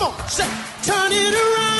Come on, say, turn it around.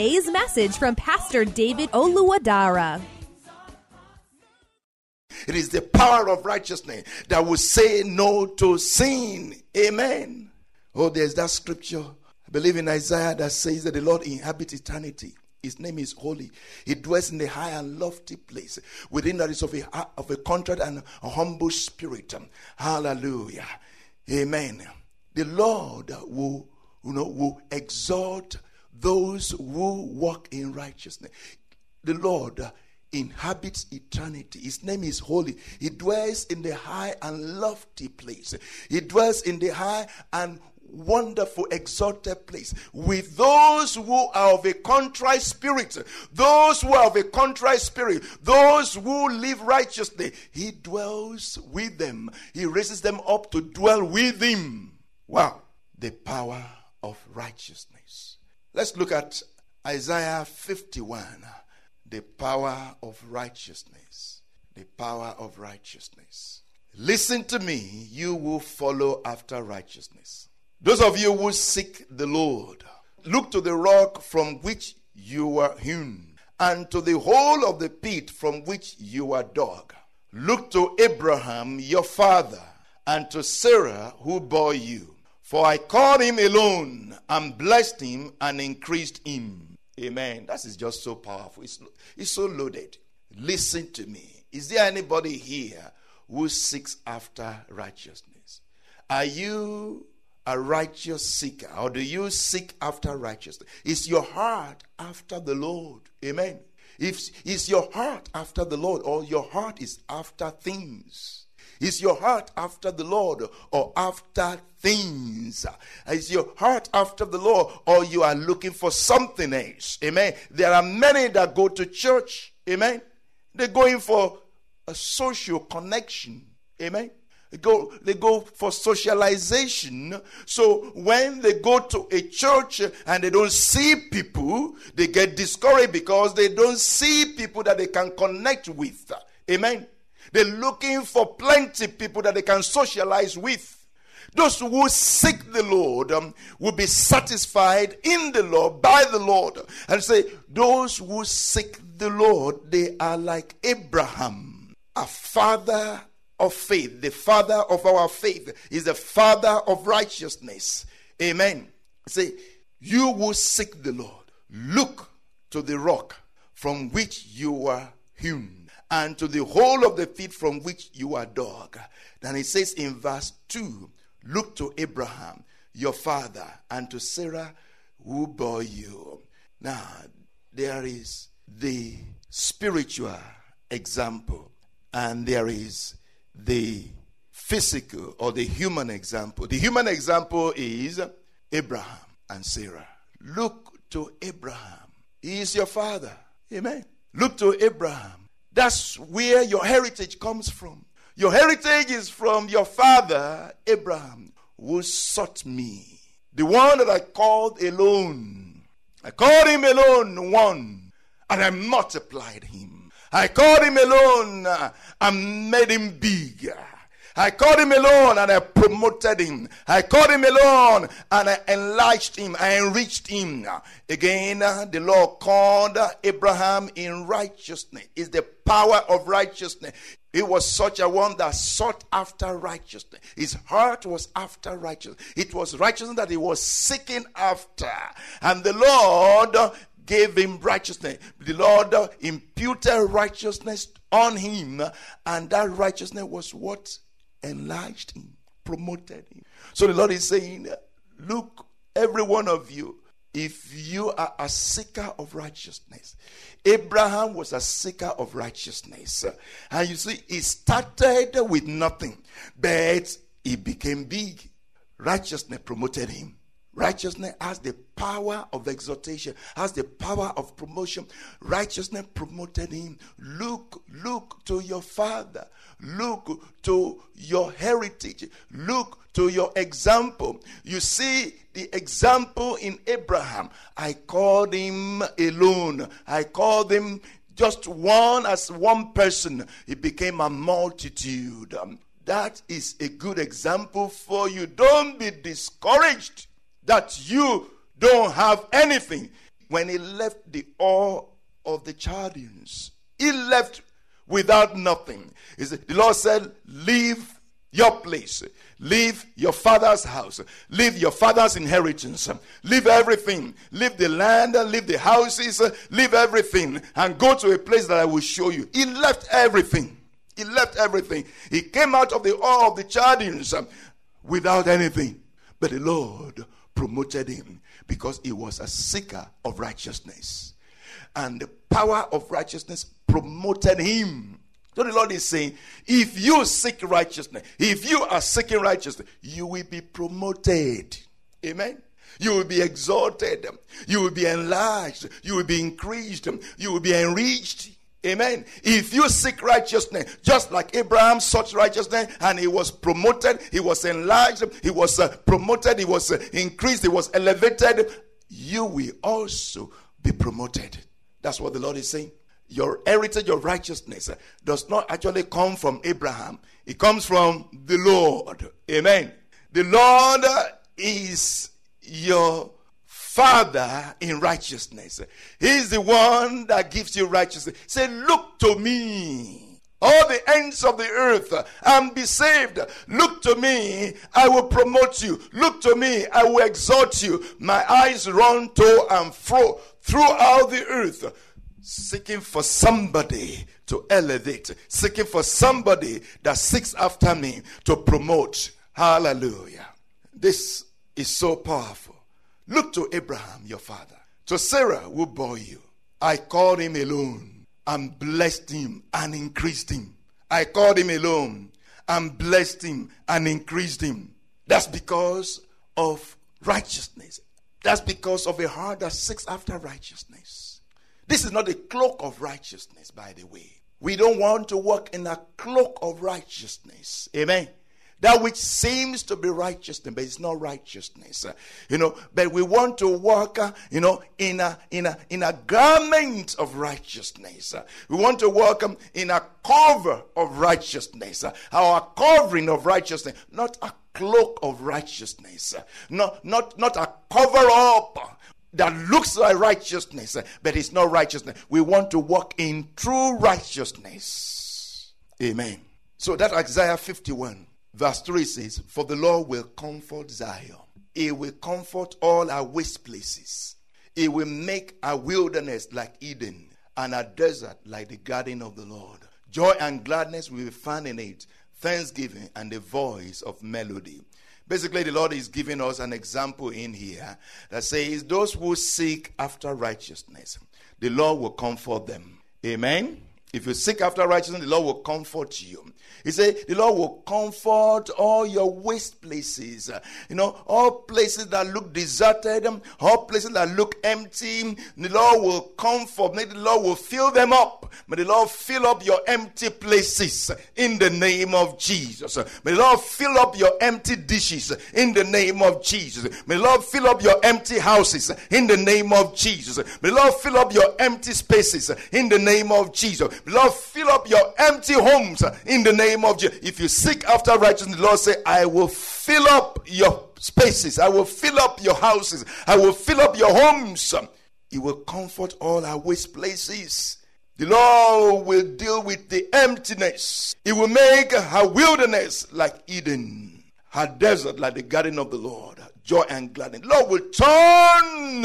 message from Pastor David Oluwadara. It is the power of righteousness that will say no to sin. Amen. Oh, there's that scripture, I believe in Isaiah, that says that the Lord inhabits eternity. His name is holy. He dwells in the high and lofty place. Within that is of a, of a contrite and a humble spirit. Hallelujah. Amen. The Lord will, you know, will exalt those who walk in righteousness. The Lord inhabits eternity. His name is holy. He dwells in the high and lofty place. He dwells in the high and wonderful exalted place with those who are of a contrite spirit those who are of a contrite spirit those who live righteously he dwells with them he raises them up to dwell with him wow the power of righteousness let's look at isaiah 51 the power of righteousness the power of righteousness listen to me you will follow after righteousness those of you who seek the Lord, look to the rock from which you were hewn, and to the hole of the pit from which you were dug. Look to Abraham your father, and to Sarah who bore you. For I called him alone, and blessed him, and increased him. Amen. That is just so powerful. It's, it's so loaded. Listen to me. Is there anybody here who seeks after righteousness? Are you a righteous seeker or do you seek after righteousness? Is your heart after the Lord? Amen. If is your heart after the Lord or your heart is after things? Is your heart after the Lord or after things? Is your heart after the Lord or you are looking for something else? Amen. There are many that go to church. Amen. They're going for a social connection. Amen. They go, they go for socialization. So when they go to a church and they don't see people, they get discouraged because they don't see people that they can connect with. Amen. They're looking for plenty people that they can socialize with. Those who seek the Lord um, will be satisfied in the Lord, by the Lord. And say, those who seek the Lord, they are like Abraham, a father of faith. The father of our faith is the father of righteousness. Amen. Say, you will seek the Lord. Look to the rock from which you were hewn, and to the whole of the feet from which you are dug. Then it says in verse 2 Look to Abraham, your father, and to Sarah, who bore you. Now, there is the spiritual example, and there is the physical or the human example. The human example is Abraham and Sarah. Look to Abraham. He is your father. Amen. Look to Abraham. That's where your heritage comes from. Your heritage is from your father, Abraham, who sought me. The one that I called alone. I called him alone, one, and I multiplied him. I called him alone uh, and made him big. I called him alone and I promoted him. I called him alone and I enlarged him. I enriched him. Again, the Lord called Abraham in righteousness. Is the power of righteousness. He was such a one that sought after righteousness. His heart was after righteousness. It was righteousness that he was seeking after. And the Lord gave him righteousness. The Lord imputed righteousness on him, and that righteousness was what enlarged him. promoted him. So the Lord is saying, Look, every one of you, if you are a seeker of righteousness, Abraham was a seeker of righteousness. And you see, he started with nothing, but he became big. Righteousness promoted him. Righteousness has the power of exhortation, has the power of promotion. Righteousness promoted him. Look, look to your father. Look to your heritage. Look to your example. You see the example in Abraham. I called him alone. I called him just one as one person. He became a multitude. Um, that is a good example for you. Don't be discouraged that you don't have anything. When he left the Ur of the Chaldeans, he left without nothing. The Lord said, Leave your place, leave your father's house, leave your father's inheritance, leave everything, leave the land, leave the houses, leave everything, and go to a place that I will show you. He left everything. He left everything. He came out of the Ur of the Chaldeans um, without anything. But the Lord promoted him because he was a seeker of righteousness. And the power of righteousness promoted him. So the Lord is saying, if you seek righteousness, if you are seeking righteousness, you will be promoted. Amen. You will be exalted. You will be enlarged. You will be increased. You will be enriched. Amen. If you seek righteousness, just like Abraham sought righteousness and he was promoted, he was enlarged, he was uh, promoted, he was uh, increased, he was elevated, you will also be promoted. That's what the Lord is saying. Your heritage of righteousness does not actually come from Abraham, it comes from the Lord. Amen. The Lord is your Father in righteousness. He's the one that gives you righteousness. Say, Look to me, all the ends of the earth, and be saved. Look to me, I will promote you. Look to me, I will exalt you. My eyes run to and fro throughout the earth, seeking for somebody to elevate, seeking for somebody that seeks after me to promote. Hallelujah. This is so powerful. Look to Abraham, your father, to Sarah, who bore you. I called him alone and blessed him and increased him. I called him alone and blessed him and increased him. That's because of righteousness. That's because of a heart that seeks after righteousness. This is not a cloak of righteousness, by the way. We don't want to walk in a cloak of righteousness. Amen. That which seems to be righteousness, but it's not righteousness. Uh, you know, but we want to walk, uh, you know, in a in a in a garment of righteousness. Uh, we want to walk um, in a cover of righteousness, our covering of righteousness, not a cloak of righteousness, not not not a cover up that looks like righteousness, but it's not righteousness. We want to walk in true righteousness. Amen. So that Isaiah 51 Verse 3 says, For the Lord will comfort Zion. He will comfort all our waste places. He will make a wilderness like Eden and a desert like the garden of the Lord. Joy and gladness will be found in it, thanksgiving and the voice of melody. Basically, the Lord is giving us an example in here that says, Those who seek after righteousness, the Lord will comfort them. Amen. If you seek after righteousness, the Lord will comfort you. He said, The Lord will comfort all your waste places. You know, all places that look deserted, all places that look empty. The Lord will comfort. May the Lord will fill them up. May the Lord fill up your empty places in the name of Jesus. May the Lord fill up your empty dishes in the name of Jesus. May the Lord fill up your empty houses in the name of Jesus. May the Lord fill up your empty spaces in the name of Jesus. Lord fill up your empty homes in the name name of Jesus. If you seek after righteousness, the Lord say, I will fill up your spaces. I will fill up your houses. I will fill up your homes. He will comfort all our waste places. The Lord will deal with the emptiness. He will make her wilderness like Eden, her desert like the garden of the Lord. Joy and gladness. Lord will turn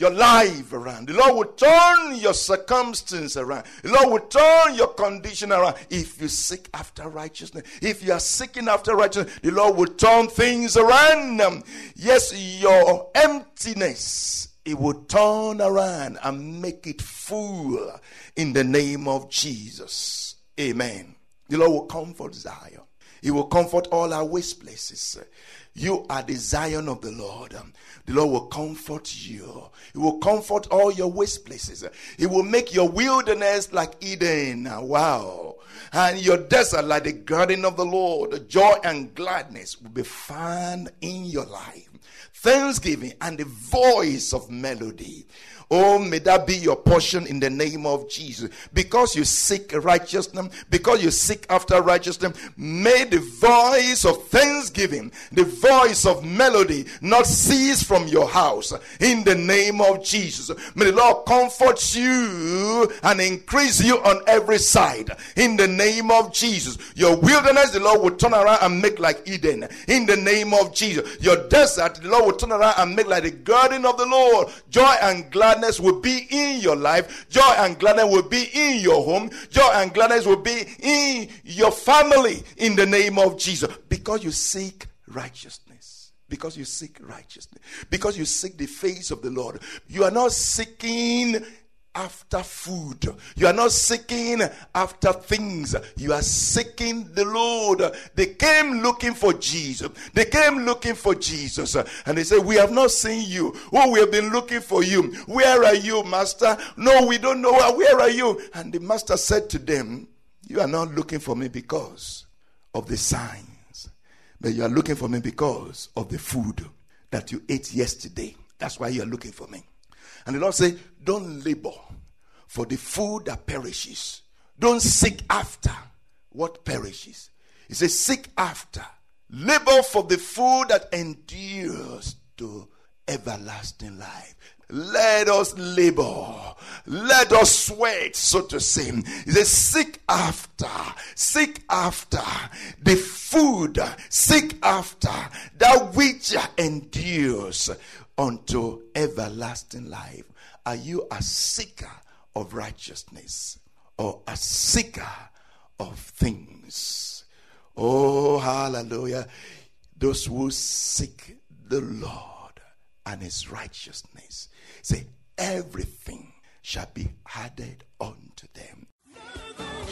your life around. The Lord will turn your circumstance around. The Lord will turn your condition around if you seek after righteousness. If you are seeking after righteousness, the Lord will turn things around. Um, yes, your emptiness, it will turn around and make it full in the name of Jesus. Amen. The Lord will comfort Zion. He will comfort all our waste places. You are the Zion of the Lord. The Lord will comfort you. He will comfort all your waste places. He will make your wilderness like Eden. Wow. And your desert like the garden of the Lord. Joy and gladness will be found in your life. Thanksgiving and the voice of melody Oh, may that be your portion in the name of Jesus. Because you seek righteousness, because you seek after righteousness, may the voice of thanksgiving, the voice of melody not cease from your house in the name of Jesus. May the Lord comfort you and increase you on every side in the name of Jesus. Your wilderness, the Lord will turn around and make like Eden in the name of Jesus. Your desert, the Lord will turn around and make like the garden of the Lord. Joy and gladness will be in your life. Joy and gladness will be in your home. Joy and gladness will be in your family in the name of Jesus. Because you seek righteousness. Because you seek righteousness. Because you seek the face of the Lord. You are not seeking after food. You are not seeking after things. You are seeking the Lord. They came looking for Jesus. They came looking for Jesus. And they said, We have not seen you. Oh, we have been looking for you. Where are you, Master? No, we don't know. Where are you? And the Master said to them, You are not looking for me because of the signs, but you are looking for me because of the food that you ate yesterday. That's why you are looking for me. And the Lord said, Don't labor for the food that perishes. Don't seek after what perishes. He says, Seek after. Labor for the food that endures to everlasting life. Let us labor. Let us sweat, so to say. He says, Seek after, seek after the food, seek after that which endures unto everlasting life. Are you a seeker of righteousness or a seeker of things? Oh, hallelujah. Those who seek the Lord and his righteousness say, everything shall be added unto them.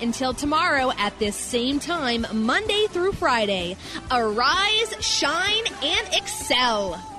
Until tomorrow at this same time, Monday through Friday, arise, shine, and excel.